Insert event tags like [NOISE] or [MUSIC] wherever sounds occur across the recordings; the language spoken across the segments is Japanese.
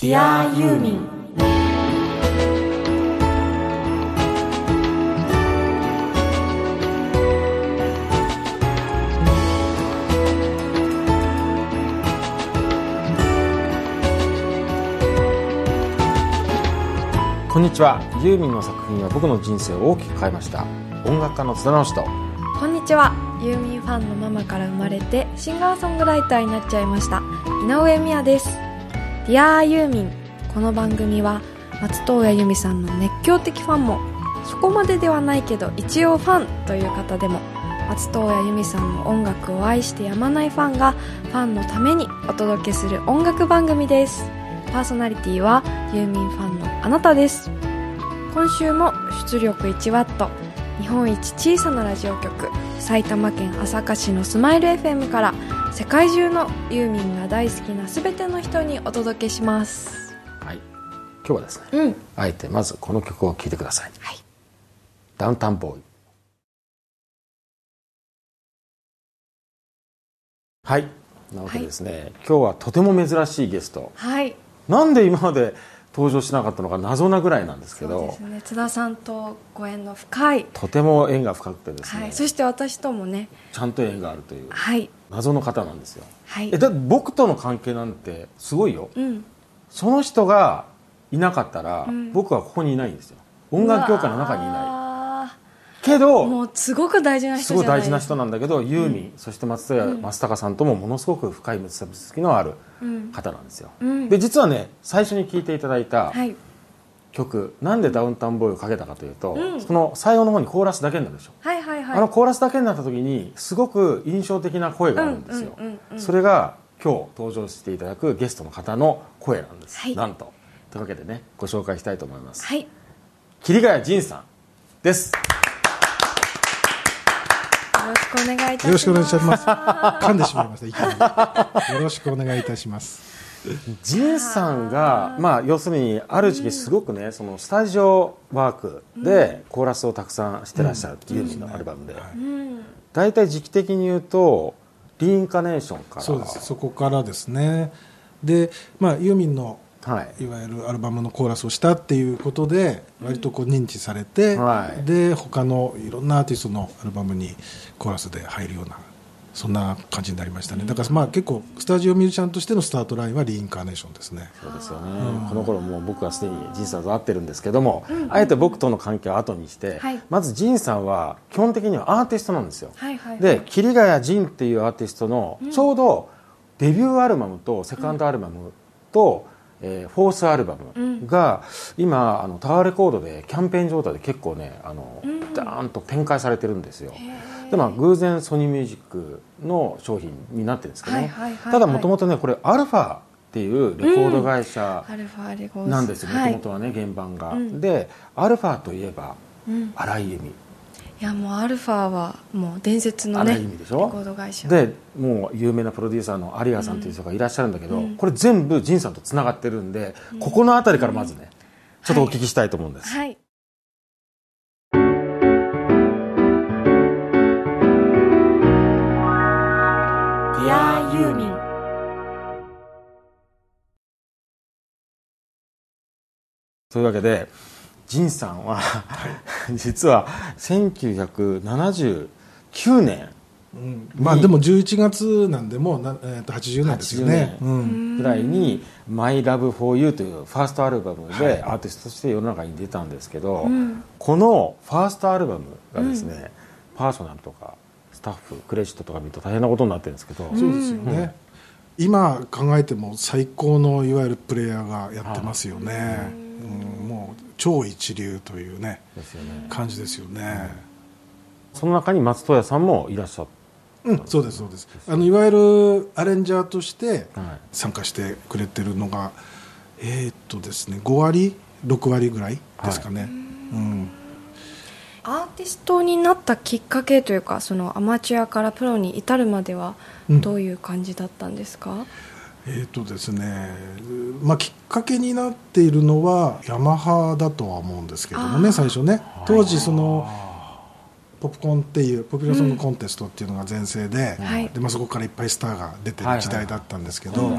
Dear ユーミンこんにちは。ユーミンの作品は僕の人生を大きく変えました。音楽家の津田直人こんにちは。ユーミンファンのママから生まれてシンガーソングライターになっちゃいました。井上美也です Dear ユーミンこの番組は松任谷由実さんの熱狂的ファンもそこまでではないけど一応ファンという方でも松任谷由実さんの音楽を愛してやまないファンがファンのためにお届けする音楽番組です。パーソナリティはユーミンファンのあなたです。今週も出力 1W 日本一小さなラジオ局埼玉県朝霞市のスマイル FM から世界中のユーミンが大好きな全ての人にお届けします。はい。今日はですね、うん。あえてまずこの曲を聴いてください、はい。ダウンタウンボーイ。はい。なわけでですね、今日はとても珍しいゲスト。はい。なんで今まで登場しなかったのか謎なぐらいなんですけどそうですね。津田さんとご縁の深い、とても縁が深くてですね、はい、そして私ともねちゃんと縁があるというはい。謎の方なんですよ。はい。えだって僕との関係なんてすごいよ。うん。その人がいなかったら、うん。僕はここにいないんですよ。音楽協会の中にいないけどもうすごく大事な人すごい大事な人なんだけどユーミン、そして松任谷松高さんともものすごく深い結びつきのあるうん。方なんですよ、うん。で実はね最初に聴いていただいたはい。曲、なんでダウンタウンボーイをかけたかというと、うん。その最後の方にコーラスだけになるでしょ、はいはいはい。あのコーラスだけになった時にすごく印象的な声があるんですよ、うんうんうんうん。それが今日登場していただくゲストの方の声なんです、はい。なんと。というわけでねご紹介したいと思います。はい。桐ヶ谷仁さんですくお願いいたしますよろしくお願いします。噛んでしまいました。よろしくお願いいたします。仁さんが、まあ、要するにある時期すごくね、そのスタジオワークでコーラスをたくさんしてらっしゃるユーミンのアルバムで、うん大体時期的に言うとリインカネーションからそうです。そこからですね。で、まあユーミンのはい。いわゆるアルバムのコーラスをしたっていうことで割とこう認知されて、はい。で他のいろんなアーティストのアルバムにコーラスで入るようなそんな感じになりましたね。だからまあ結構スタジオミュージシャンとしてのスタートラインはリインカーネーションですね。そうですよね、この頃もう僕はすでに仁さんと会ってるんですけども、あえて僕との関係を後にして、はい。まず仁さんは基本的にはアーティストなんですよ、はいはいはい。で桐ヶ谷仁っていうアーティストのちょうどデビューアルバムとセカンドアルバムと、えーフォースアルバムが今あのタワーレコードでキャンペーン状態で結構ねあの、ダーンと展開されてるんですよ。でまあ偶然ソニーミュージックの商品になってるんですけどね、ただもともとねこれアルファっていうレコード会社アルファレゴスなんですよもはいともとはね原版が、ん。でアルファといえばうん。荒井由実いやもうアルファはもう伝説のねレコード会社。でもう有名なプロデューサーの有賀さんという人がいらっしゃるんだけど、うん。これ全部仁さんとつながってるんで、ここの辺りからまずね、ちょっとお聞きしたいと思うんです、はい。ディアユーミン。というわけで仁さんは [LAUGHS] 実は1979年。まあでも11月なんでもうな、えー、と80年ですよね。80うん。ぐらいに「MyLoveForYou」というファーストアルバムでアーティストとして世の中に出たんですけど、ん。このファーストアルバムがですね、パーソナルとかスタッフクレジットとか見ると大変なことになってるんですけど、そうですよね、今考えても最高のいわゆるプレイヤーがやってますよね、うんもう超一流というねですよね。感じですよね、その中に松任谷さんもいらっしゃっうんそうですそうです。あのいわゆるアレンジャーとしてた、はい。参加してくれてるのがえーっとですね5割6割ぐらいですかね、うん。アーティストになったきっかけというかそのアマチュアからプロに至るまではうん。どういう感じだったんですか、えーとですねまあ、きっかけになっているのはヤマハだとは思うんですけどもね最初ね。当時そのポップコーンっていうポピュラーソングコンテストっていうのが全盛で,、はい。でまあ、そこからいっぱいスターが出てる時代だったんですけど、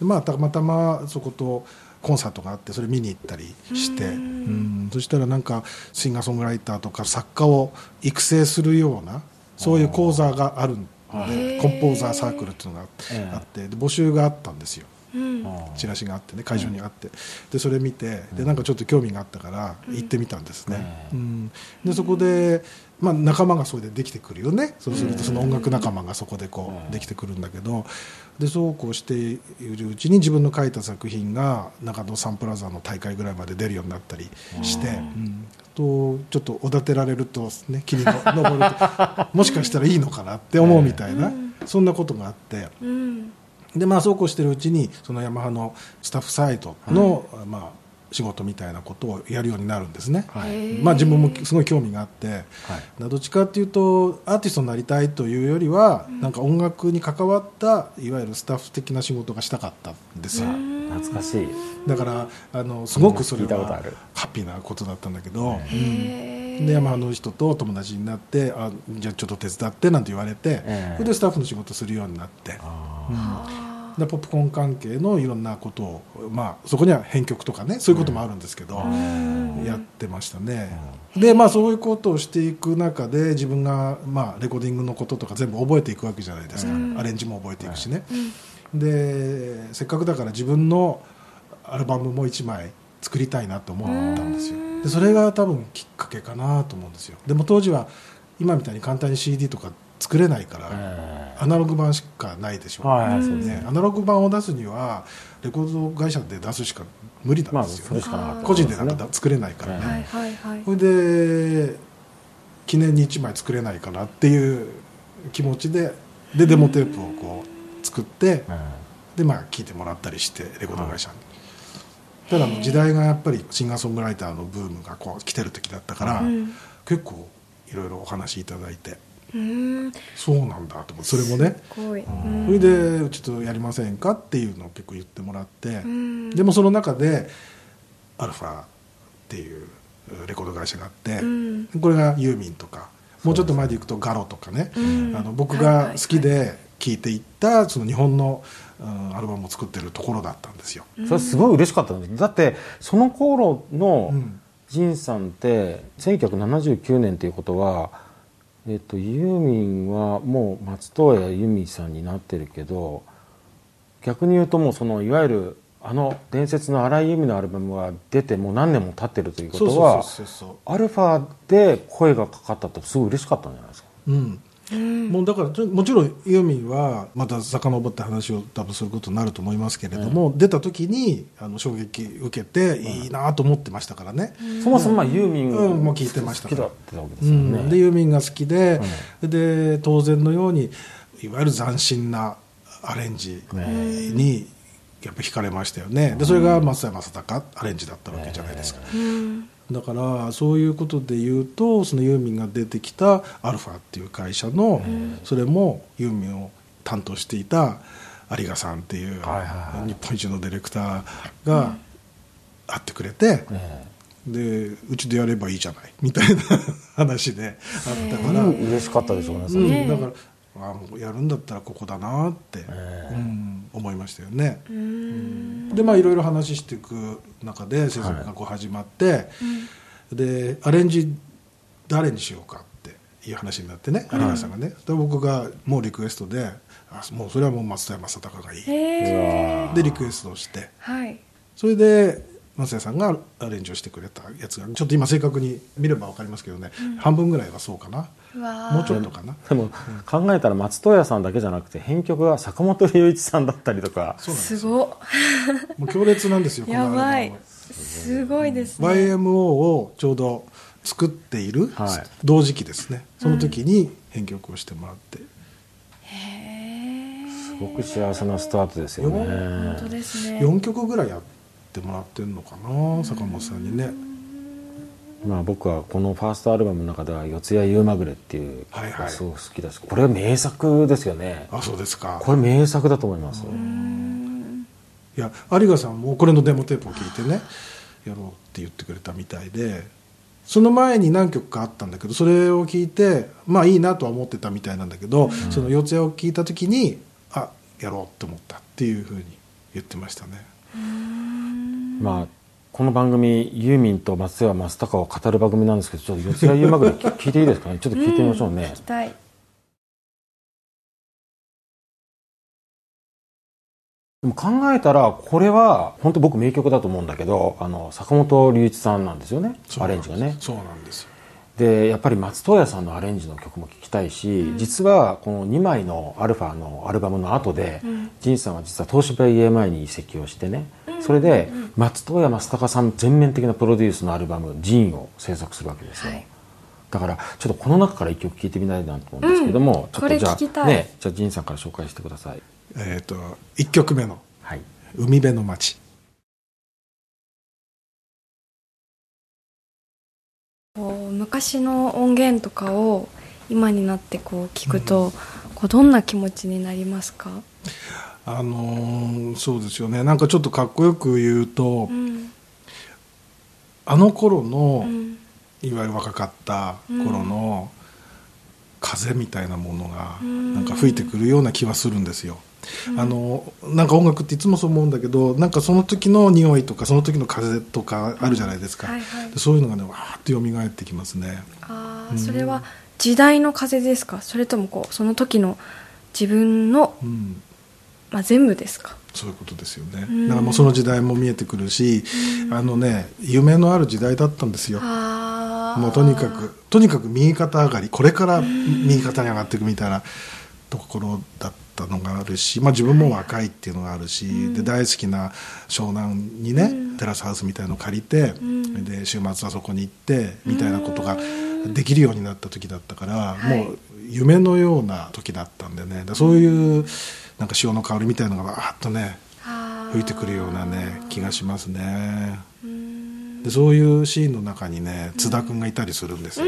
まあ、たまたまそことコンサートがあってそれ見に行ったりして、うん。うん。そしたらなんかシンガーソングライターとか作家を育成するようなそういう講座があるんコンポーザーサークルっていうのがええあってで募集があったんですよ。うん。チラシがあってね会場にあって、でそれ見てでなんかちょっと興味があったから行ってみたんですね、うん。でそこで、まあ、仲間がそれでできてくるよね。そうするとその音楽仲間がそこでこうできてくるんだけど。でそうこうしているうちに自分の書いた作品が中野サンプラザの大会ぐらいまで出るようになったりして、うんとちょっとおだてられると、ね、霧の登ると。もしかしたらいいのかなって思うみたいな、そんなことがあって。うん。でまあそうこうしてるうちにそのヤマハのスタッフサイトの、まあ、仕事みたいなことをやるようになるんですね、はい。まあ、自分もすごい興味があって、はい。どっちかっていうとアーティストになりたいというよりは、なんか音楽に関わったいわゆるスタッフ的な仕事がしたかったんですよ、懐かしい。だからあのすごくそれはピーなことだったんだけど、でヤマハの人と友達になってあじゃあちょっと手伝ってなんて言われて、ええ。それでスタッフの仕事するようになって。あでポップコーン関係のいろんなことを、まあ、そこには編曲とかねそういうこともあるんですけど、やってましたね、でまあそういうことをしていく中で自分が、まあ、レコーディングのこととか全部覚えていくわけじゃないですか、アレンジも覚えていくしね、でせっかくだから自分のアルバムも1枚作りたいなと思ったんですよ。でそれが多分きっかけかなと思うんですよ。でも当時は今みたいに簡単に CD とか作れないから、えアナログ版しかないでしょ、はい。そうですね、アナログ版を出すにはレコード会社で出すしか無理なまあんですよね、それしかなかった。個人でなんかだ作れないからね、はいはいはい。それで記念に1枚作れないかなっていう気持ちででデモテープをこう作ってえでまあ聴いてもらったりしてレコード会社に、ただもう時代がやっぱりシンガーソングライターのブームがこう来てる時だったから、うん。結構いろいろお話いただいて。うん。そうなんだと思ってそれもね。それでちょっとやりませんかっていうのを結構言ってもらって、ん。でもその中でアルファっていうレコード会社があって、うん。これがユーミンとかもうちょっと前でいくとガロとかね、うん。あの僕が好きで聴いていったその日本の、うんアルバムを作ってるところだったんですよ。それすごい嬉しかったんです。だってその頃のうん。仁さんって1979年ということは、えっと、ユーミンはもう松任谷由実さんになってるけど逆に言うともうそのいわゆるあの伝説の荒井由実のアルバムが出てもう何年も経ってるということはアルファで声がかかったとすごい嬉しかったんじゃないですか？うんもうだからもちろんユーミンはまた遡って話を多分することになると思いますけれども、出た時にあの衝撃受けていいなと思ってましたからね、そもそもまあユーミンうんもう聞いてました好きだったわけでうすよね、ん、でユーミンが好きで,、で当然のようにいわゆる斬新なアレンジにやっぱ惹かれましたよね。でそれが松山正隆アレンジだったわけじゃないですか、うんだからそういうことで言うとそのユーミンが出てきたアルファっていう会社の、それもユーミンを担当していた有賀さんっていう、日本一のディレクターが会ってくれて、えでうちでやればいいじゃないみたいな話であったから、嬉しかったでしょうねそれ。うんねだからあもうやるんだったらここだなって、えうん思いましたよね。うん。でまあいろいろ話していく中で制作がこう始まって、でアレンジ誰にしようかっていう話になってね有賀さんがね、で僕がもうリクエストであもうそれはもう松山正隆がいい。へえでリクエストをして。はい。それで松谷さんがアレンジをしてくれたやつがちょっと今正確に見れば分かりますけどね、半分ぐらいはそうかな。もうちょっとかな。でも考えたら松任谷さんだけじゃなくて編曲が坂本龍一さんだったりとか。そうなんですすごっ。もう強烈なんですよ [LAUGHS] このやばい。すごいですね。YMO をちょうど作っているはい。同時期ですね、その時に編曲をしてもらって、へえすごく幸せなスタートですよ本ね当ですね。4曲ぐらいやってもらってるのかな坂本さんにね。まあ僕はこのファーストアルバムの中では「四谷夕まぐれ」っていう曲がすごく好きだしこれ名作ですよね。あそうですか。これ名作だと思いますいや有賀さんもこれのデモテープを聞いてねやろうって言ってくれたみたいでその前に何曲かあったんだけどそれを聞いてまあいいなとは思ってたみたいなんだけど、その四谷を聞いた時にあやろうって思ったっていうふうに言ってましたね。まあこの番組ユーミンと松山松高を語る番組なんですけどちょっと四谷優馬ぐらい聞いていいですかね？ちょっと聞いてみましょうね、聞きたい。でも考えたらこれは本当僕名曲だと思うんだけどあの坂本龍一さんなんですよね？アレンジがね。そうなんですよでやっぱり松任谷さんのアレンジの曲も聴きたいし、実はこの2枚のアルファのアルバムの後で、仁さんは実は東芝 EMI に移籍をしてね、それで松任谷正隆さん全面的なプロデュースのアルバム「ジン」を制作するわけですよ、はい。だからちょっとこの中から一曲聴いてみたいなと思うんですけども、ちょっとじゃあねじゃあ仁さんから紹介してください。えっ、と1曲目のはい「海辺の街こう昔の音源とかを今になってこう聞くと、こうどんな気持ちになりますか、」あのーそうですよね。なんかちょっとかっこよく言うと、うん。あの頃の、うん。いわゆる若かった頃の風みたいなものがうん。なんか吹いてくるような気はするんですよ。あのなんか音楽っていつもそう思うんだけどなんかその時の匂いとかその時の風とかあるじゃないですか、はいはい。でそういうのがねわーっと蘇ってきますね。ああそれは時代の風ですか？それともこうその時の自分の、うん。まあ、全部ですか？そういうことですよね、うん。だからもうその時代も見えてくるし、あのね夢のある時代だったんですよ。もうとにかくとにかく右肩上がりこれから右肩に上がっていくみたいなところだったのがあるし、まあ、自分も若いっていうのがあるし、で大好きな湘南にね、テラスハウスみたいのを借りて、で週末はそこに行ってみたいなことができるようになった時だったから、はい。もう夢のような時だったんでね。だそういうなんか潮の香りみたいなのがわーっとね吹いてくるようなね気がしますね。うん。でそういうシーンの中にね津田君がいたりするんですよ、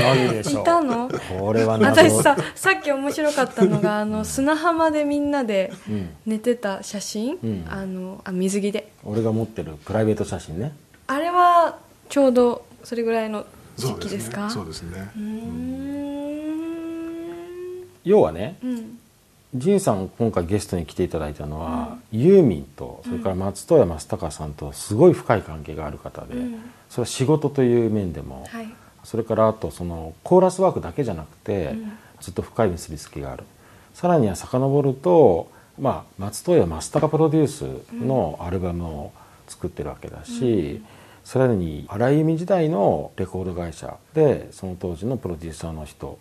何でしょう？いたの？これは謎。私ささっき面白かったのが [LAUGHS] あの砂浜でみんなでうん。寝てた写真、うん。あのあ水着で。俺が持ってるプライベート写真ね。あれはちょうどそれぐらいの時期ですか？そうですね。うーん。要はねうん仁さん今回ゲストに来ていただいたのは、ユーミンとそれから松任谷正隆さんとすごい深い関係がある方で、うん。それは仕事という面でも、はい。それからあとそのコーラスワークだけじゃなくて、うん。ずっと深い結びつきがある。さらには遡ると、まあ、松任谷正隆プロデュースのアルバムを作ってるわけだし、さらに荒井由実時代のレコード会社でその当時のプロデューサーの人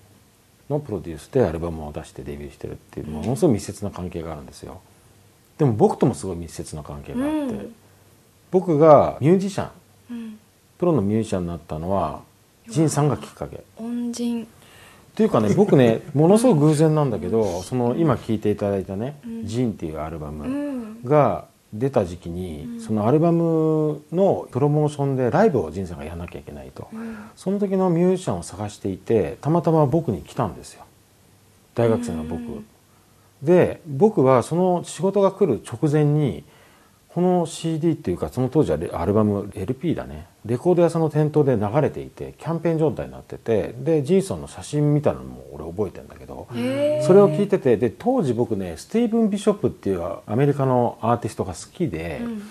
のプロデュースでアルバムを出してデビューしてるっていうものすごい密接な関係があるんですよ。でも僕ともすごい密接な関係があって、うん。僕がミュージシャンうん。プロのミュージシャンになったのは仁さんがきっかけ。恩人。っていうかね [LAUGHS] 僕ねものすごく偶然なんだけどその今聴いていただいたねうん「ジン」っていうアルバうムん。が出た時期にそのアルバムのプロモーションでライブを仁さんがやらなきゃいけないと。うん。その時のミュージシャンを探していてたまたま僕に来たんですよ。大学生の僕。うん。で僕はその仕事が来る直前にこの CD っていうかその当時はレアルバム LP だね。レコード屋さんの店頭で流れていてキャンペーン状態になっててでジンソンの写真見たのも俺覚えてんだけどそれを聞いててで当時僕ねスティーブン・ビショップっていうアメリカのアーティストが好きで,、うん。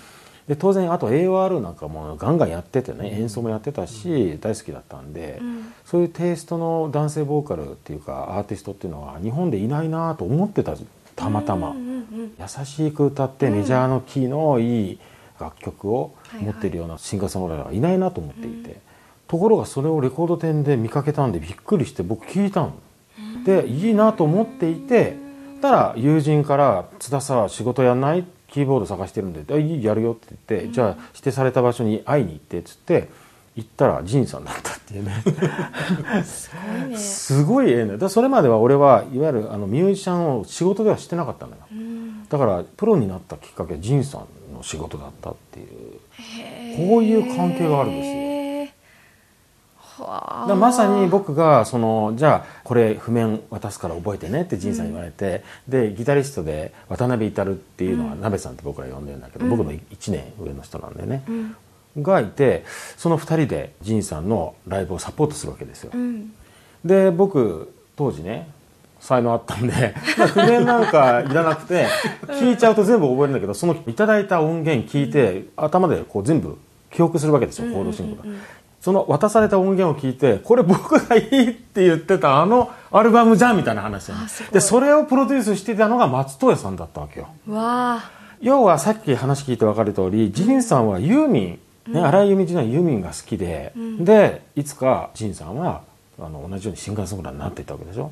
で当然あと AOR なんかもガンガンやっててね演奏もやってたし大好きだったんで、うん。そういうテイストの男性ボーカルっていうかアーティストっていうのは日本でいないなと思ってたたまたま、優しく歌ってメジャーのキーのいい楽曲を持ってるようなシンガーソングライターがいないなと思っていて、ところがそれをレコード店で見かけたんでびっくりして僕聞いたの。でいいなと思っていてたら友人から「津田さ仕事やんない？キーボード探してるんで。あいいやるよ」って言って、じゃあ指定された場所に会いに行ってっつって行ったらジンさんだったっていうね。すごいね。すごいええね。だそれまでは俺はいわゆるあのミュージシャンを仕事ではしてなかったのよ。うん。だからプロになったきっかけはジンさんの仕事だったっていう。こういう関係があるんですよ。だまさに僕がそのじゃあこれ譜面渡すから覚えてねって仁さんに言われて、でギタリストで渡辺至っていうのは、鍋さんって僕ら呼んでるんだけど、僕の1年上の人なんでね、うんがいてその2人で仁さんのライブをサポートするわけですよ、うん。で僕当時ね才能あったんで、[LAUGHS] まあ、譜面なんかいらなくて聞いちゃうと全部覚えるんだけどそのいただいた音源聞いて頭でこう全部記憶するわけですよコード進行が。その渡された音源を聞いてこれ僕がいいって言ってたあのアルバムじゃんみたいな話あすごい。でそれをプロデュースしてたのが松任谷さんだったわけよ。わあ。要はさっき話聞いて分かる通り仁さんはユーミン、ね荒井由実時代ユーミンが好きで、でいつか仁さんはあの同じようにシンガーソングラーになっていったわけでしょ、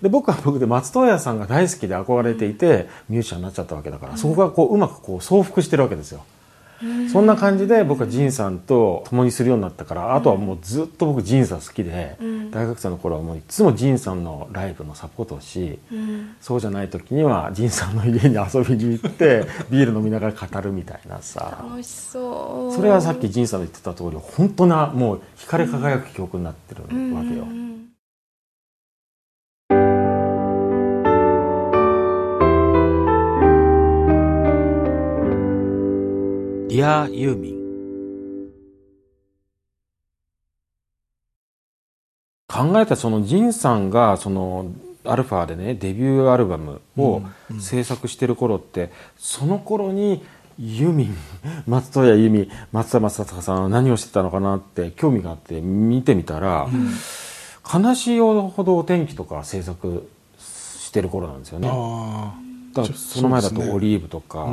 で僕は僕で松任谷さんが大好きで憧れていてミュージシャンになっちゃったわけだから、そこがこううまくこう相復してるわけですよ、そんな感じで僕は仁さんと共にするようになったからあとはもうずっと僕仁さん好きで、大学生の頃はもういつも仁さんのライブのサポートをし、そうじゃない時には仁さんの家に遊びに行って [LAUGHS] ビール飲みながら語るみたいなさ。楽しそう。それはさっき仁さんの言ってた通り本当なもう光り輝く曲になってるわけよ、うんディアユーミン考えたそのジンさんがそのアルファでねデビューアルバムを制作してる頃って、その頃にユーミン [LAUGHS] 松任谷由実松田正隆さんは何をしてたのかなって興味があって見てみたら、悲しいほどお天気とか制作してる頃なんですよね。あだからその前だとオリーブとか、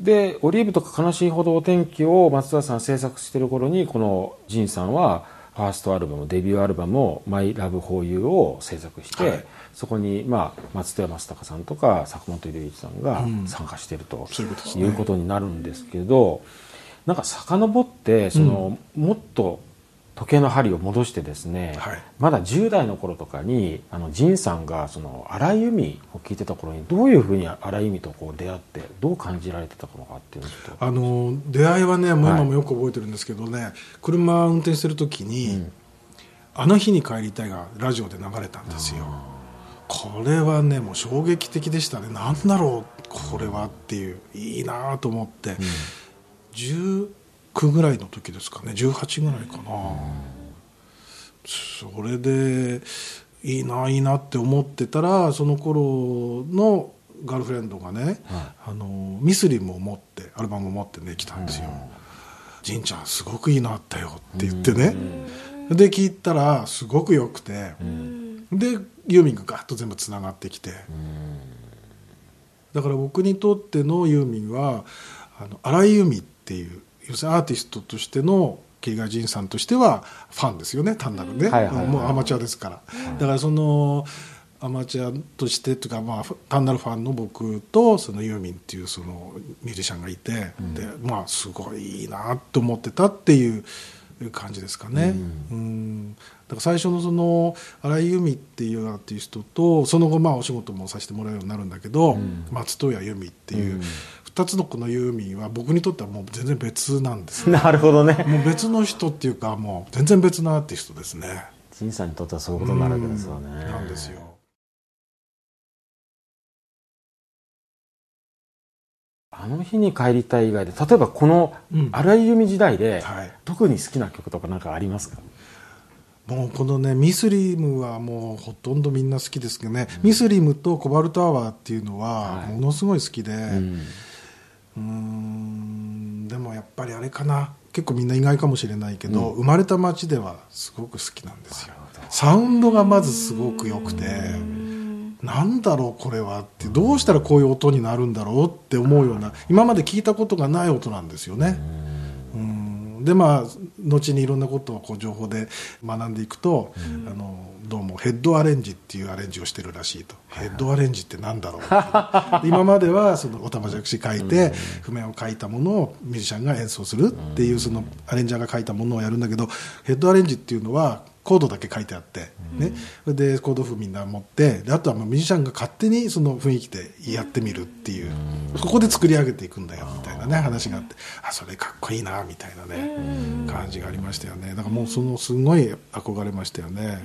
でオリーブとか悲しいほどお天気を松田さん制作してる頃にこの仁さんはファーストアルバムデビューアルバムを「マイ・ラブ・フォー・ユー」を制作して、はい。そこに、まあ、松任谷正隆さんとか坂本龍一さんがうん。参加してると、そういうことですね。いうことになるんですけどなんか遡ってその、もっと時計の針を戻してですね、はい。まだ10代の頃とかにあの仁さんがその荒井由実を聞いてた頃にどういうふうに荒井由実とこう出会ってどう感じられてたのかっていうあの出会いはねもうはい今もよく覚えてるんですけどね、車運転してる時に、うん。あの日に帰りたい」がラジオで流れたんですよ。これはねもう衝撃的でしたね。なんだろうこれはっていういいなと思って、19ぐらいの時ですかね。18ぐらいかな、それでいいないいなって思ってたらその頃のガールフレンドがね、あのミスリムを持ってアルバムを持ってね来たんですよ「じんちゃんすごくいいなったよ」って言ってね、で聞いたらすごく良くて、でユーミンがガッと全部つながってきて、だから僕にとってのユーミンはあの荒井由実っていう要するにアーティストとしての桐ヶ仁さんとしてはファンですよね単なるね、はいはいはい。もうアマチュアですから、だからそのアマチュアとしてというか、まあ、単なるファンの僕とそのユーミンっていうそのミュージシャンがいて、でまあすごいいいなと思ってたっていう感じですかね。うん。だから最初のその荒井由実っていうアーティストとその後まあお仕事もさせてもらえるようになるんだけど、松任谷由実っていう2つのこのユーミンは僕にとってはもう全然別なんですよなるほどね。もう別の人っていうかもう全然別のアーティストですね。仁さんにとってはそういうことになるわけですよね。うん。なんですよ。あの日に帰りたい以外で例えばこのうん。荒井由実時代で、はい。特に好きな曲とかなんかありますか？もうこのねミスリムはもうほとんどみんな好きですけどね、ミスリムとコバルトアワーっていうのははい。ものすごい好きで、うんうーんでもやっぱりあれかな。結構みんな意外かもしれないけど、生まれた街ではすごく好きなんですよ。サウンドがまずすごく良くて、なんだろうこれはってどうしたらこういう音になるんだろうって思うような今まで聞いたことがない音なんですよね。うんでまあ後にいろんなことをこう情報で学んでいくと、あのどうもヘッドアレンジっていうアレンジをしてるらしいと、ヘッドアレンジってなんだろう？[LAUGHS] 今まではそのおたまじゃくし書いて、譜面を書いたものをミュージシャンが演奏するっていうそのアレンジャーが書いたものをやるんだけどヘッドアレンジっていうのはコードだけ書いてあって、ね、それでコード譜みんな持ってであとはまあミュージシャンが勝手にその雰囲気でやってみるっていう、そこで作り上げていくんだよみたいなね話があってあそれかっこいいなみたいなね、感じがありましたよね。だからもうそのすごい憧れましたよね。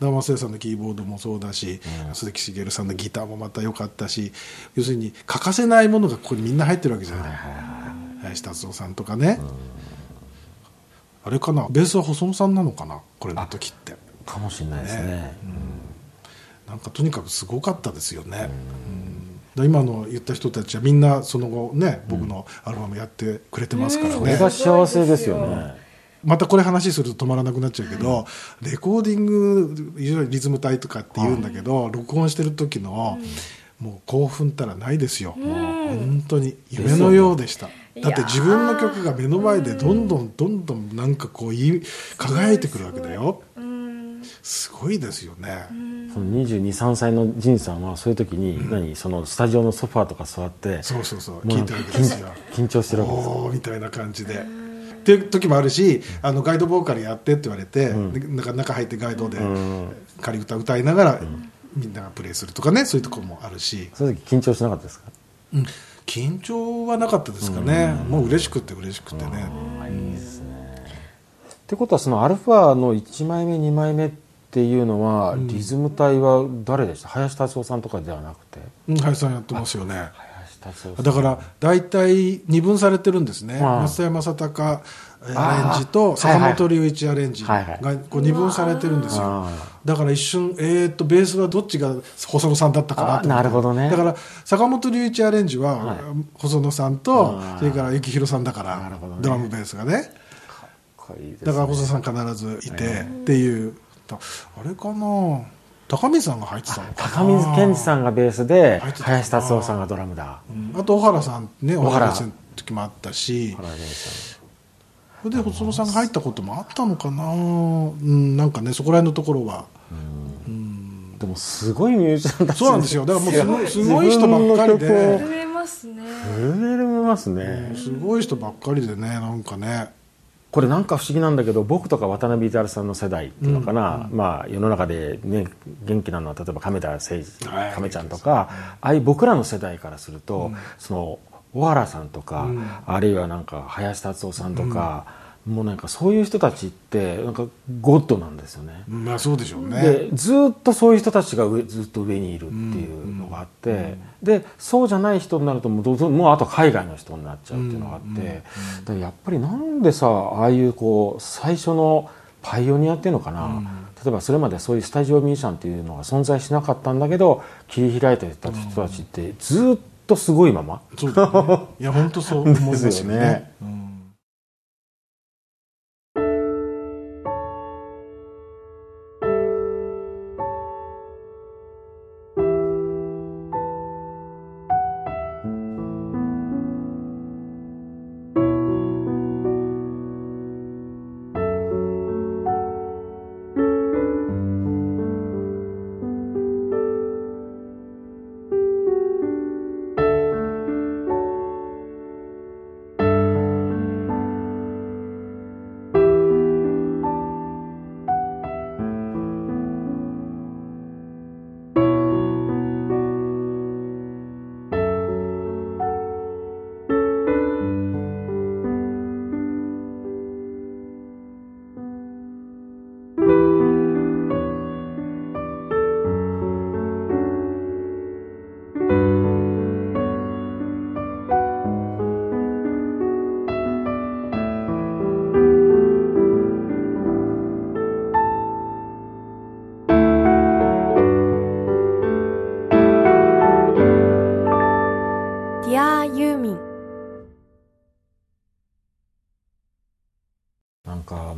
生松さんのキーボードもそうだし、鈴木茂さんのギターもまた良かったし要するに欠かせないものがここにみんな入ってるわけじゃない、え林達夫さんとかね、あれかな？ベースは細野さんなのかな？これの時って。かもしれないですね。なんかとにかくすごかったですよね、うん、今の言った人たちはみんなその後ね僕のアルバムやってくれてますからね、それが幸せですよね。またこれ話すると止まらなくなっちゃうけど、レコーディングリズム隊とかって言うんだけど、録音してる時の、もう興奮ったらないですよ、もう本当に夢のようでした、だって自分の曲が目の前でどんどんどんどんなんかこうい輝いてくるわけだよ、すごいですよね、その2 2 3歳の仁さんはそういう時に、何？そのスタジオのソファーとか座ってそうそうそう聞いてるわけですよ。緊張してるわけです。おおみたいな感じで。っていう時もあるしあのガイドボーカルやってって言われて、うん、中中入ってガイドで仮歌歌いながら、みんながプレイするとかねそういうところもあるし。その時緊張しなかったですか、うん、緊張はなかったですかね、もう嬉しくて嬉しくてね、いいですね。ってことはそのアルファの1枚目2枚目っていうのは、リズム隊は誰でした？林達夫さんとかではなくて、うん、林さんやってますよね。だから大体二分されてるんですね、松山正隆アレンジと坂本龍一アレンジがこう二分されてるんですよ。だから一瞬、えー、とベースはどっちが細野さんだったかなとなるほどね。だから坂本龍一アレンジは細野さんとそれから幸宏さんだからドラムベースがね。だから細野さん必ずいてっていうあれかな？高水さんが入ってたのか高水健二さんがベースで林達夫さんがドラムだ、うん、あと小原さんね小原。先生の時もあったしそれで細野さんが入ったこともあったのかな、うん、なんかねそこら辺のところは、うん、でもすごいミュージシャンだそうなんですよ。だからもうすごい。すごい人ばっかりで。震えますね。震えますね、すごい人ばっかりでねなんかね。これなんか不思議なんだけど僕とか渡辺至さんの世代っていうのかな、うん、まあ世の中でね元気なのは例えば亀田誠司亀ちゃんとか、ああいう僕らの世代からすると、うん、その小原さんとか、うん、あるいはなんか林達夫さんとか、もうなんかそういう人たちってなんかゴッドなんですよね。まあそうでしょうね。でずっとそういう人たちが上ずっと上にいるっていうのがあって、うんうん、でそうじゃない人になるともうどうぞもうあと海外の人になっちゃうっていうのがあって、うんうん、やっぱりなんでさああいうこう最初のパイオニアっていうのかな、うん、例えばそれまでそういうスタジオミュージシャンっていうのが存在しなかったんだけど切り開いてた人たちってずっとすごいまま。そうだね、いや本当そう思いますよね。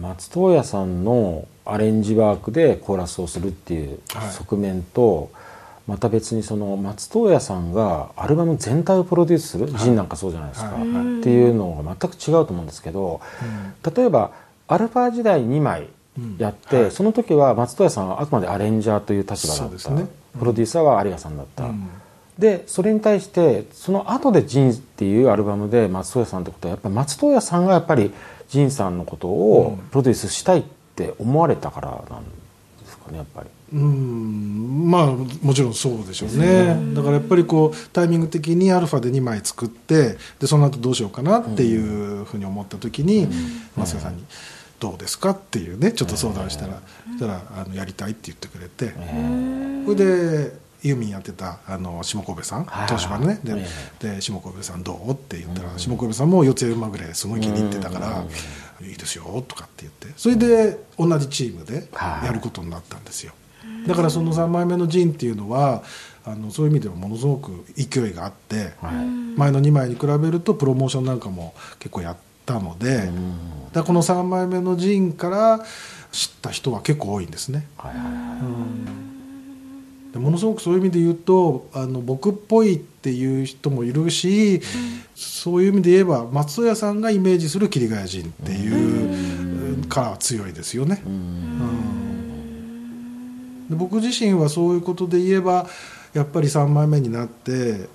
松任谷さんのアレンジワークでコーラスをするっていう側面と、はい、また別にその松任谷さんがアルバム全体をプロデュースする「ジン」なんかそうじゃないですか、はい、っていうのが全く違うと思うんですけど、うん、例えばアルファ時代2枚やって、うんはい、その時は松任谷さんはあくまでアレンジャーという立場だった、ね。うん、プロデューサーは有賀さんだった。でそれに対してその後で「ジン」っていうアルバムで松任谷さんってことはやっぱり松任谷さんがやっぱり仁さんのことをプロデュースしたいって思われたからなんですかねやっぱり。うん。まあもちろんそうでしょうね、ね、だからやっぱりこうタイミング的にアルファで2枚作ってでその後どうしようかなっていうふうに思った時に増谷さんに「どうですか?」っていうねちょっと相談したら、そしたらあの「やりたい」って言ってくれて。それでユーミンやってたあの下神戸さんはい東芝のね。で,、えで下神戸さんどうって言ったら、下神戸さんも四つ葉まぐれすごい気に入ってたから、いいですよとかって言って。それで同じチームではい。やることになったんですよ、だからその3枚目の「ジン」っていうのはあのそういう意味ではものすごく勢いがあって、前の2枚に比べるとプロモーションなんかも結構やったので、だこの3枚目の「ジン」から知った人は結構多いんですね。はいはいはいでものすごくそういう意味で言うとあの僕っぽいっていう人もいるし、そういう意味で言えば松任谷さんがイメージする桐ヶ谷人っていうからは強いですよね。うん。で僕自身はそういうことで言えばやっぱり3枚目になって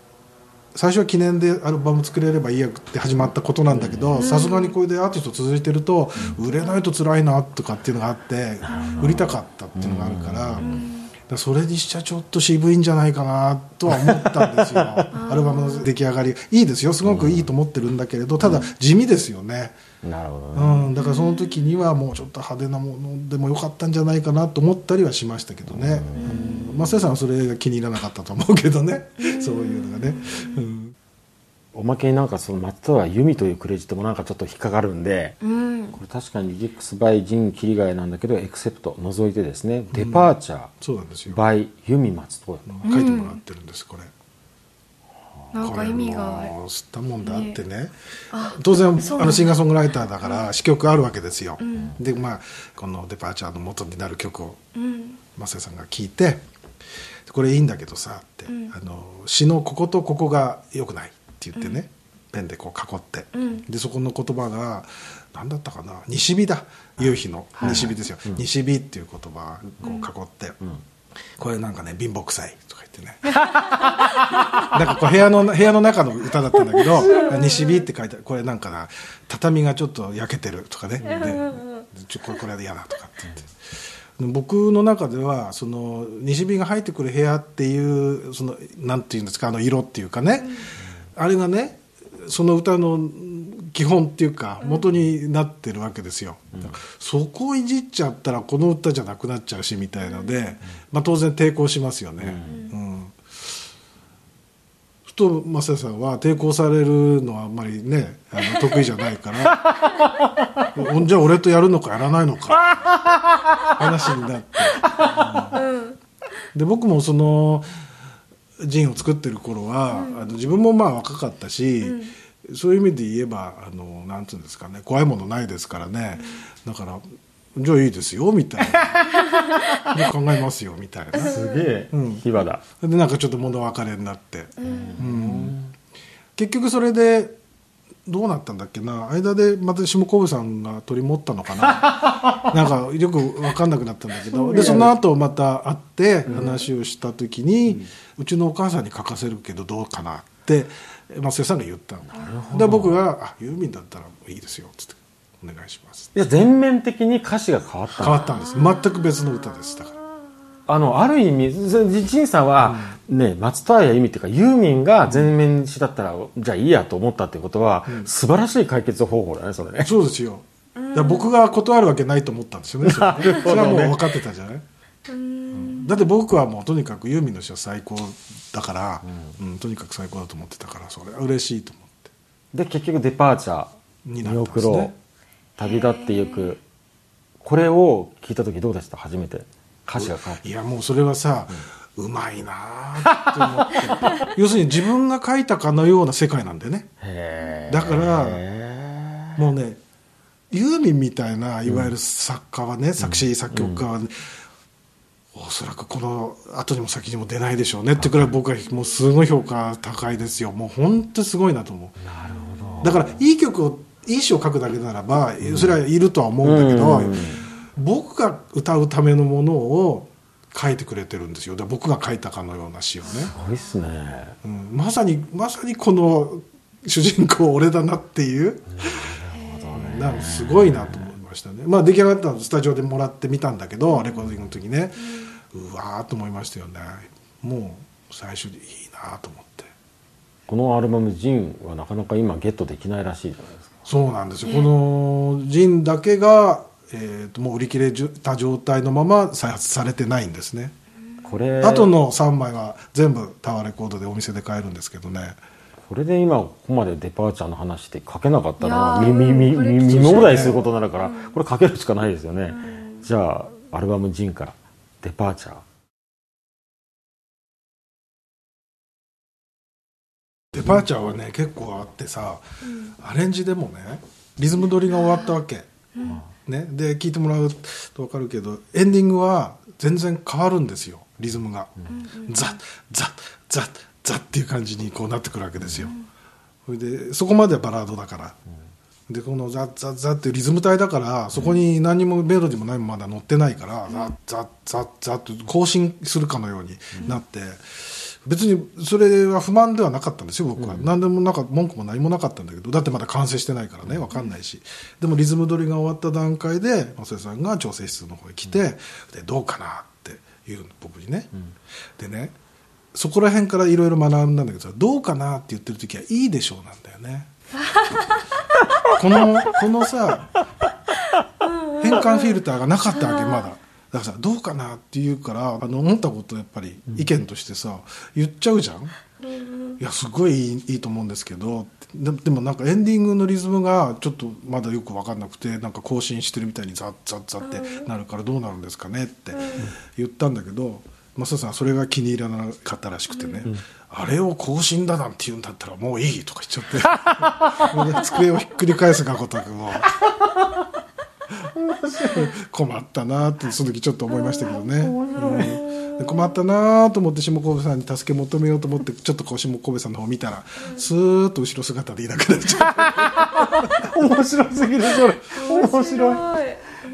最初は記念でアルバム作れればいいやって始まったことなんだけどさすがにこれでアーティスト続いてると売れないと辛いなとかっていうのがあって売りたかったっていうのがあるから。それにしちゃちょっと渋いんじゃないかなとは思ったんですよ。[LAUGHS] アルバムの出来上がりいいですよすごくいいと思ってるんだけれどただ地味ですよね、なるほどね。うん、だからその時にはもうちょっと派手なものでもよかったんじゃないかなと思ったりはしましたけどね。うん。松江さんはそれが気に入らなかったと思うけどね。そういうのがね、うんおまけになんかその松任谷由実というクレジットもなんかちょっと引っかかるんで、うん。これ確かにリリックスバイジンキリガイなんだけどエクセプト除いてですね、デパーチャーそうなんですよ。バイユミ松任谷書いてもらってるんですこれ。なんか意味が。あるこれもう吸ったもんだってねあ当然あのシンガーソングライターだから詩曲あるわけですよ、でまあこの「デパーチャー」の元になる曲をうん。増江さんが聴いて「これいいんだけどさ」って、あの詩のこことここが良くないって言ってね、ペンでこう囲って、うん。でそこの言葉が何だったかな西日だ。夕日の西日ですよ、西日っていう言葉をこう囲って、これなんかね貧乏臭いとか言ってね。[LAUGHS] なんかこう部屋の部屋の中の歌だったんだけど「西日」って書いてある。これなんかな畳がちょっと焼けてるとかね。でちょこれこれ嫌だとかって言って。僕の中ではその西日が入ってくる部屋っていうそのなんていうんですかあの色っていうかね、あれがねその歌の基本っていうか元になってるわけですよ、そこをいじっちゃったらこの歌じゃなくなっちゃうしみたいので、まあ、当然抵抗しますよね、うん。ふと増田さんは抵抗されるのはあんまりねあの得意じゃないから。[LAUGHS] じゃ俺とやるのかやらないのか。話になって、うん。で僕もそのジンを作ってる頃は、あの自分もまあ若かったし、そういう意味で言えばあのなんていうんですかね怖いものないですからね、だからじゃあいいですよみたいな。[LAUGHS] で考えますよみたいな。すげえ火花、でなんかちょっと物別れになって、うん。結局それでどうなったんだっけな？間でまた下神戸さんが取り持ったのかな？[LAUGHS] なんかよく分かんなくなったんだけど。でその後また会って話をした時に、うちのお母さんに書かせるけどどうかなって松江さんが言ったの。で僕が「あユーミンだったらいいですよ」っつって「お願いします」いや全面的に歌詞が変わった。変わったんです。全く別の歌ですだからあのある意味仁さんは、ね松任谷由実っていうかユーミンが全面詞だったら、じゃあいいやと思ったってことは、素晴らしい解決方法だねそれね。そうですよ。だから僕が断るわけないと思ったんですよねそれ。はもう分かってたじゃない？うん。だって僕はもうとにかくユーミンの人は最高だから、うん。とにかく最高だと思ってたからそれは嬉しいと思って。で結局デパーチャーにな見送ったんですね。ろう旅立っていく。これを聞いた時どうでした？初めて歌詞が変わって。いやもうそれはさ、うまいなーって思って。[LAUGHS] 要するに自分が書いたかのような世界なんだよね。だからへもうねユーミンみたいないわゆる作家はね、作詞作曲家は、ねおそらくこの後にも先にも出ないでしょうねってくらい僕はもうすごい評価高いですよ。もう本当にすごいなと思う。なるほど。だからいい曲をいい詩を書くだけならばそれはいるとは思うんだけど、うん僕が歌うためのものを書いてくれてるんですよ。で僕が書いたかのような詩をね、すごいっすね。うん、まさにまさにこの主人公俺だなっていう。なんかすごいなと思いましたね。まあ出来上がったのスタジオでもらってみたんだけどレコーディングの時ね。うわーと思いましたよね。もう最初でいいなと思って。このアルバム「ジン」はなかなか今ゲットできないらしいじゃないですか。そうなんですよ、このジンだけが、えー、ともう売り切れた状態のまま再発されてないんですね。これ後の3枚は全部タワーレコードでお店で買えるんですけどね。これで今ここまでデパーチャーの話って書けなかったらいやーみみみこれみ見放題することになるからこれ書けるしかないですよねじゃあアルバム「ジン」から「デパーチャーデパーチャーはね結構あってさ、アレンジでもねリズム取りが終わったわけ、ね、で聞いてもらうと分かるけどエンディングは全然変わるんですよリズムが、ザッザッザッザッっていう感じにこうなってくるわけですよ、それでそこまではバラードだから、でこのザッザッザッっていうリズム体だからそこに何もメロディーも何もまだ乗ってないから、ザッザッザッザッと更新するかのようになって、別にそれは不満ではなかったんですよ僕は、何でもなか文句も何もなかったんだけどだってまだ完成してないからね分かんないし、でもリズム取りが終わった段階で松江さんが調整室の方へ来て、でどうかなって言うの僕にね、でねそこら辺からいろいろ学んだんだけどさどうかなって言ってる時はいいでしょうなんだよね。[LAUGHS] このこのさ変換フィルターがなかったわけまだだからさどうかなって言うからあの思ったことやっぱり意見としてさ言っちゃうじゃん。いやすごいいいと思うんですけどででもなんかエンディングのリズムがちょっとまだよく分かんなくてなんか更新してるみたいにザッザッザッってなるからどうなるんですかねって言ったんだけど増田さんそれが気に入らなかったらしくてね、あれを更新だなんて言うんだったらもういいとか言っちゃって。[LAUGHS] 机をひっくり返すがごとくもう [LAUGHS] 困ったなってその時ちょっと思いましたけどね、うん。で困ったなと思って下神戸さんに助け求めようと思ってちょっとこう下神戸さんの方見たらスーッと後ろ姿でいなくなっちゃっ [LAUGHS] 面白すぎるそれ。面白い。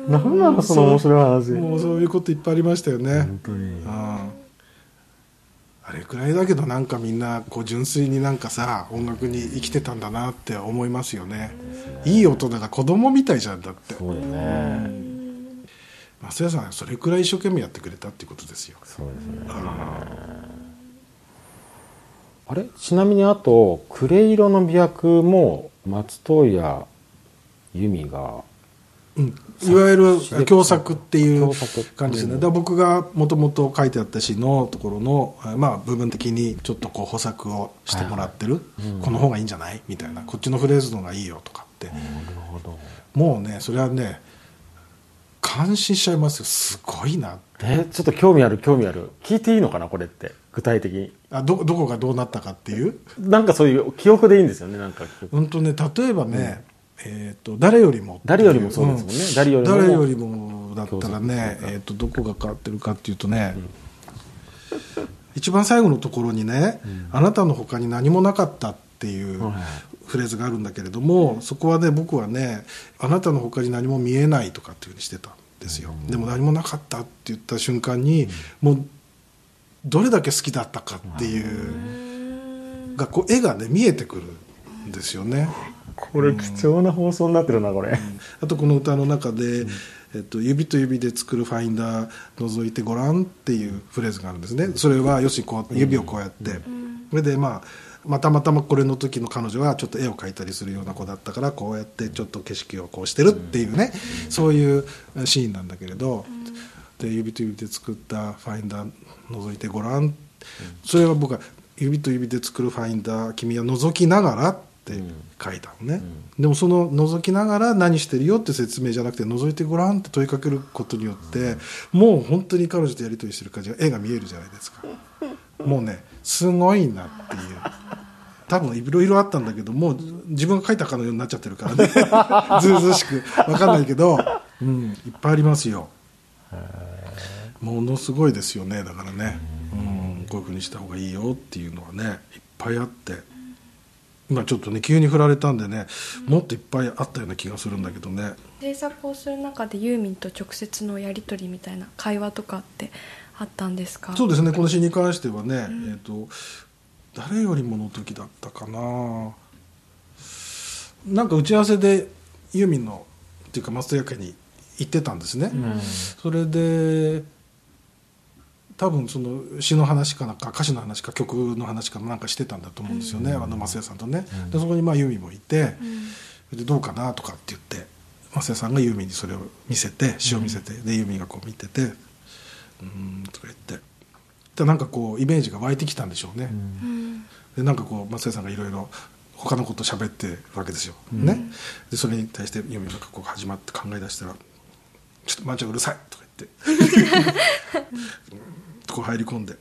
何なのその面白い話。たもうそういうこといっぱいありましたよね。本当に。うんあれくらいだけどなんかみんなこう純粋になんかさ音楽に生きてたんだなって思いますよね。いい音だから子供みたいじゃんだって。そうですね。増谷さんはそれくらい一生懸命やってくれたっていうことですよ。そうですね。あれ？ちなみにあと「クレイ色の美薬」も松任谷由実がうんいわゆる共作っていう感じですね、うんだ僕がもともと書いてあった詩のところの、まあ、部分的にちょっとこう補作をしてもらってる、この方がいいんじゃない？みたいな。こっちのフレーズの方がいいよとかって、なるほど。もうねそれはね感心しちゃいますよ。すごいなえちょっと興味ある興味ある。聞いていいのかなこれって？具体的に。あどどこがどうなったかっていう？なんかそういう記憶でいいんですよねなんか。うんとね例えばね、えー、と誰よりも。誰よりもそうですもんね。誰よりも誰よりもだったらねえー、とどこが変わってるかっていうとね、一番最後のところにね、あなたの他に何もなかったっていうはいフレーズがあるんだけれども、そこはね僕はねあなたの他に何も見えないとかっていうふうにしてたんですよ、でも何もなかったって言った瞬間に、もうどれだけ好きだったかっていうがこう絵がね見えてくるんですよね、これ貴重な放送になってるなこれ。あとこの歌の中で、えっと「指と指で作るファインダー覗いてごらん」っていうフレーズがあるんですね。それは要するにこう指をこうやって、それでまあまたまたまこれの時の彼女はちょっと絵を描いたりするような子だったからこうやってちょっと景色をこうしてるっていうね、そういうシーンなんだけれど、で指と指で作ったファインダー覗いてごらん、それは僕は指と指で作るファインダー君は覗きながらって書いたのね、でもその覗きながら何してるよって説明じゃなくて覗いてごらんって問いかけることによってもう本当に彼女とやり取りしてる感じが絵が見えるじゃないですか。もうねすごいなっていう。多分いろいろあったんだけどもう自分が書いたかのようになっちゃってるからね。[LAUGHS] ずうずうしく。分かんないけど、うん、いっぱいありますよ。ものすごいですよね。だからね、うん、こういうふうにした方がいいよっていうのはねいっぱいあって今ちょっとね急に振られたんでねもっといっぱいあったような気がするんだけどね。制作をする中でユーミンと直接のやり取りみたいな会話とかってあったんですか？そうですねこの詩に関してはね、えー、と誰よりもの時だったかな。なんか打ち合わせでユーミンのっていうか松任谷家に行ってたんですね、それで多分その詩の話かなんか歌詞の話か曲の話かなんかしてたんだと思うんですよね、あの増谷さんとね、でそこにまあユーミンもいて、でどうかなとかって言って増谷さんがユーミンにそれを見せて詩を見せて、でユーミンがこう見てて「うーん」とか言って。でなんかこうイメージが湧いてきたんでしょうね、うん。でなんかこう松江さんがいろいろ他のこと喋ってるわけですよ、ね。でそれに対してユーミンがこう始まって考え出したら「ちょっとまーちゃんうるさい」とか言って [LAUGHS] こう入り込んで。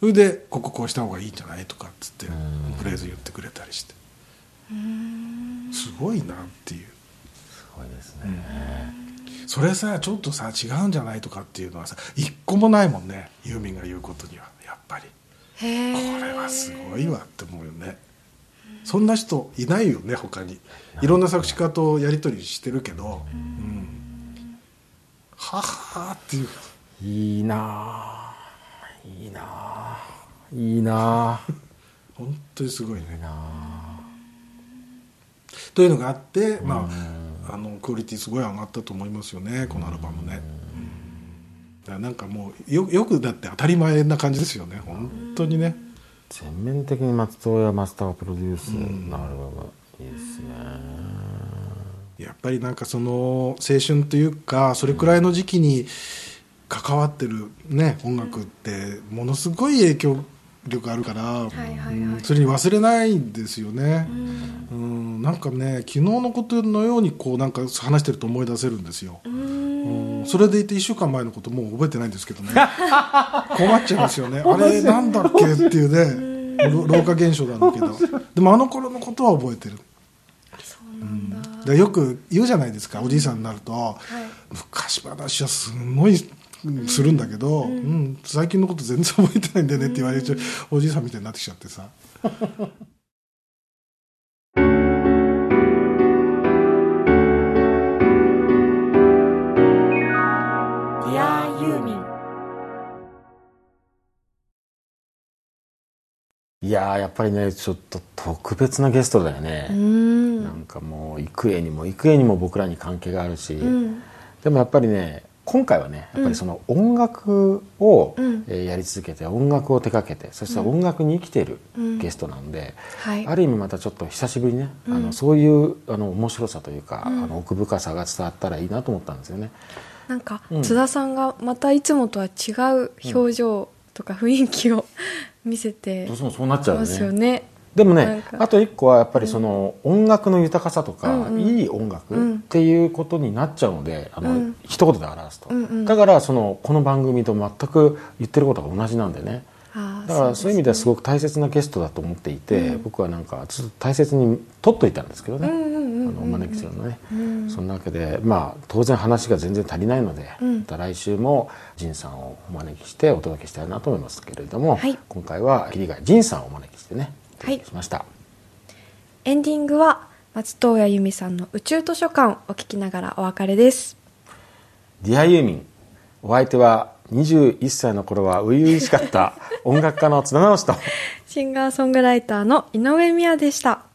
それで「こここうした方がいいんじゃない?」とかっつってフレーズ言ってくれたりして。すごいなっていう。すごいですね、それさちょっとさ違うんじゃないとかっていうのはさ一個もないもんね。ユーミンが言うことにはやっぱり。へこえれはすごいわって思うよね。そんな人いないよね他に。いろんな作詞家とやり取りしてるけど。うん。はっはーっていう。いいなあいいなあ。いいなあ。本当にすごいね。いいなあというのがあってまああのクオリティすごい上がったと思いますよねこのアルバムね。うん。だからなんかもうよよくだって当たり前な感じですよね本当にね。全面的に松任谷マスターがプロデュースのアルバムいいですね。やっぱりなんかその青春というかそれくらいの時期に関わってるね音楽ってものすごい影響力あるから、それに忘れないんですよね、うん、なんかね昨日のことのようにこうなんか話してると思い出せるんですよ、うん。それでいて1週間前のこともう覚えてないんですけどね [LAUGHS] 困っちゃいますよね。[LAUGHS] あれなんだっけっていうねろ老化現象なんだけど。でもあの頃のことは覚えてる。そうなんだ、でよく言うじゃないですかおじいさんになると、はい。昔話はすごいうんするんだけど、うん。最近のこと全然覚えてないんだよねって言われちゃう、おじいさんみたいになってきちゃってさ。いやーやっぱりねちょっと特別なゲストだよね、うん。なんかもう幾重にも幾重にも僕らに関係があるし、うん。でもやっぱりね今回はねやっぱりその音楽を、うん。えーやり続けて音楽を手掛けてそして音楽に生きているうん。ゲストなんで、はい。ある意味またちょっと久しぶりにね、うん。あのそういうあの面白さというか、うん。あの奥深さが伝わったらいいなと思ったんですよね。なんか、うん。津田さんがまたいつもとは違う表情とか雰囲気を見せてどうしてもそうなっちゃうよますよね。ね。でもねあと一個はやっぱりその音楽の豊かさとか、うんうん。いい音楽っていうことになっちゃうので、あのうん。一言で表すと、うんうん。だからそのこの番組と全く言ってることが同じなんでね。だからそういう意味ではすごごく大切なゲストだと思っていて、うん。僕はなんかちょっと大切に取っといたんですけどね、お招きするのね、うん。そんなわけでまあ当然話が全然足りないので、うん。また来週も仁さんをお招きしてお届けしたいなと思いますけれども、はい。今回は桐貝仁さんをお招きしてねしました、エンディングは松任谷由実さんの宇宙図書館をお聞きながらお別れです。ディアユーミンお相手は21歳の頃は初々しかった音楽家の津田直人シンガーソングライターの井上美也でした。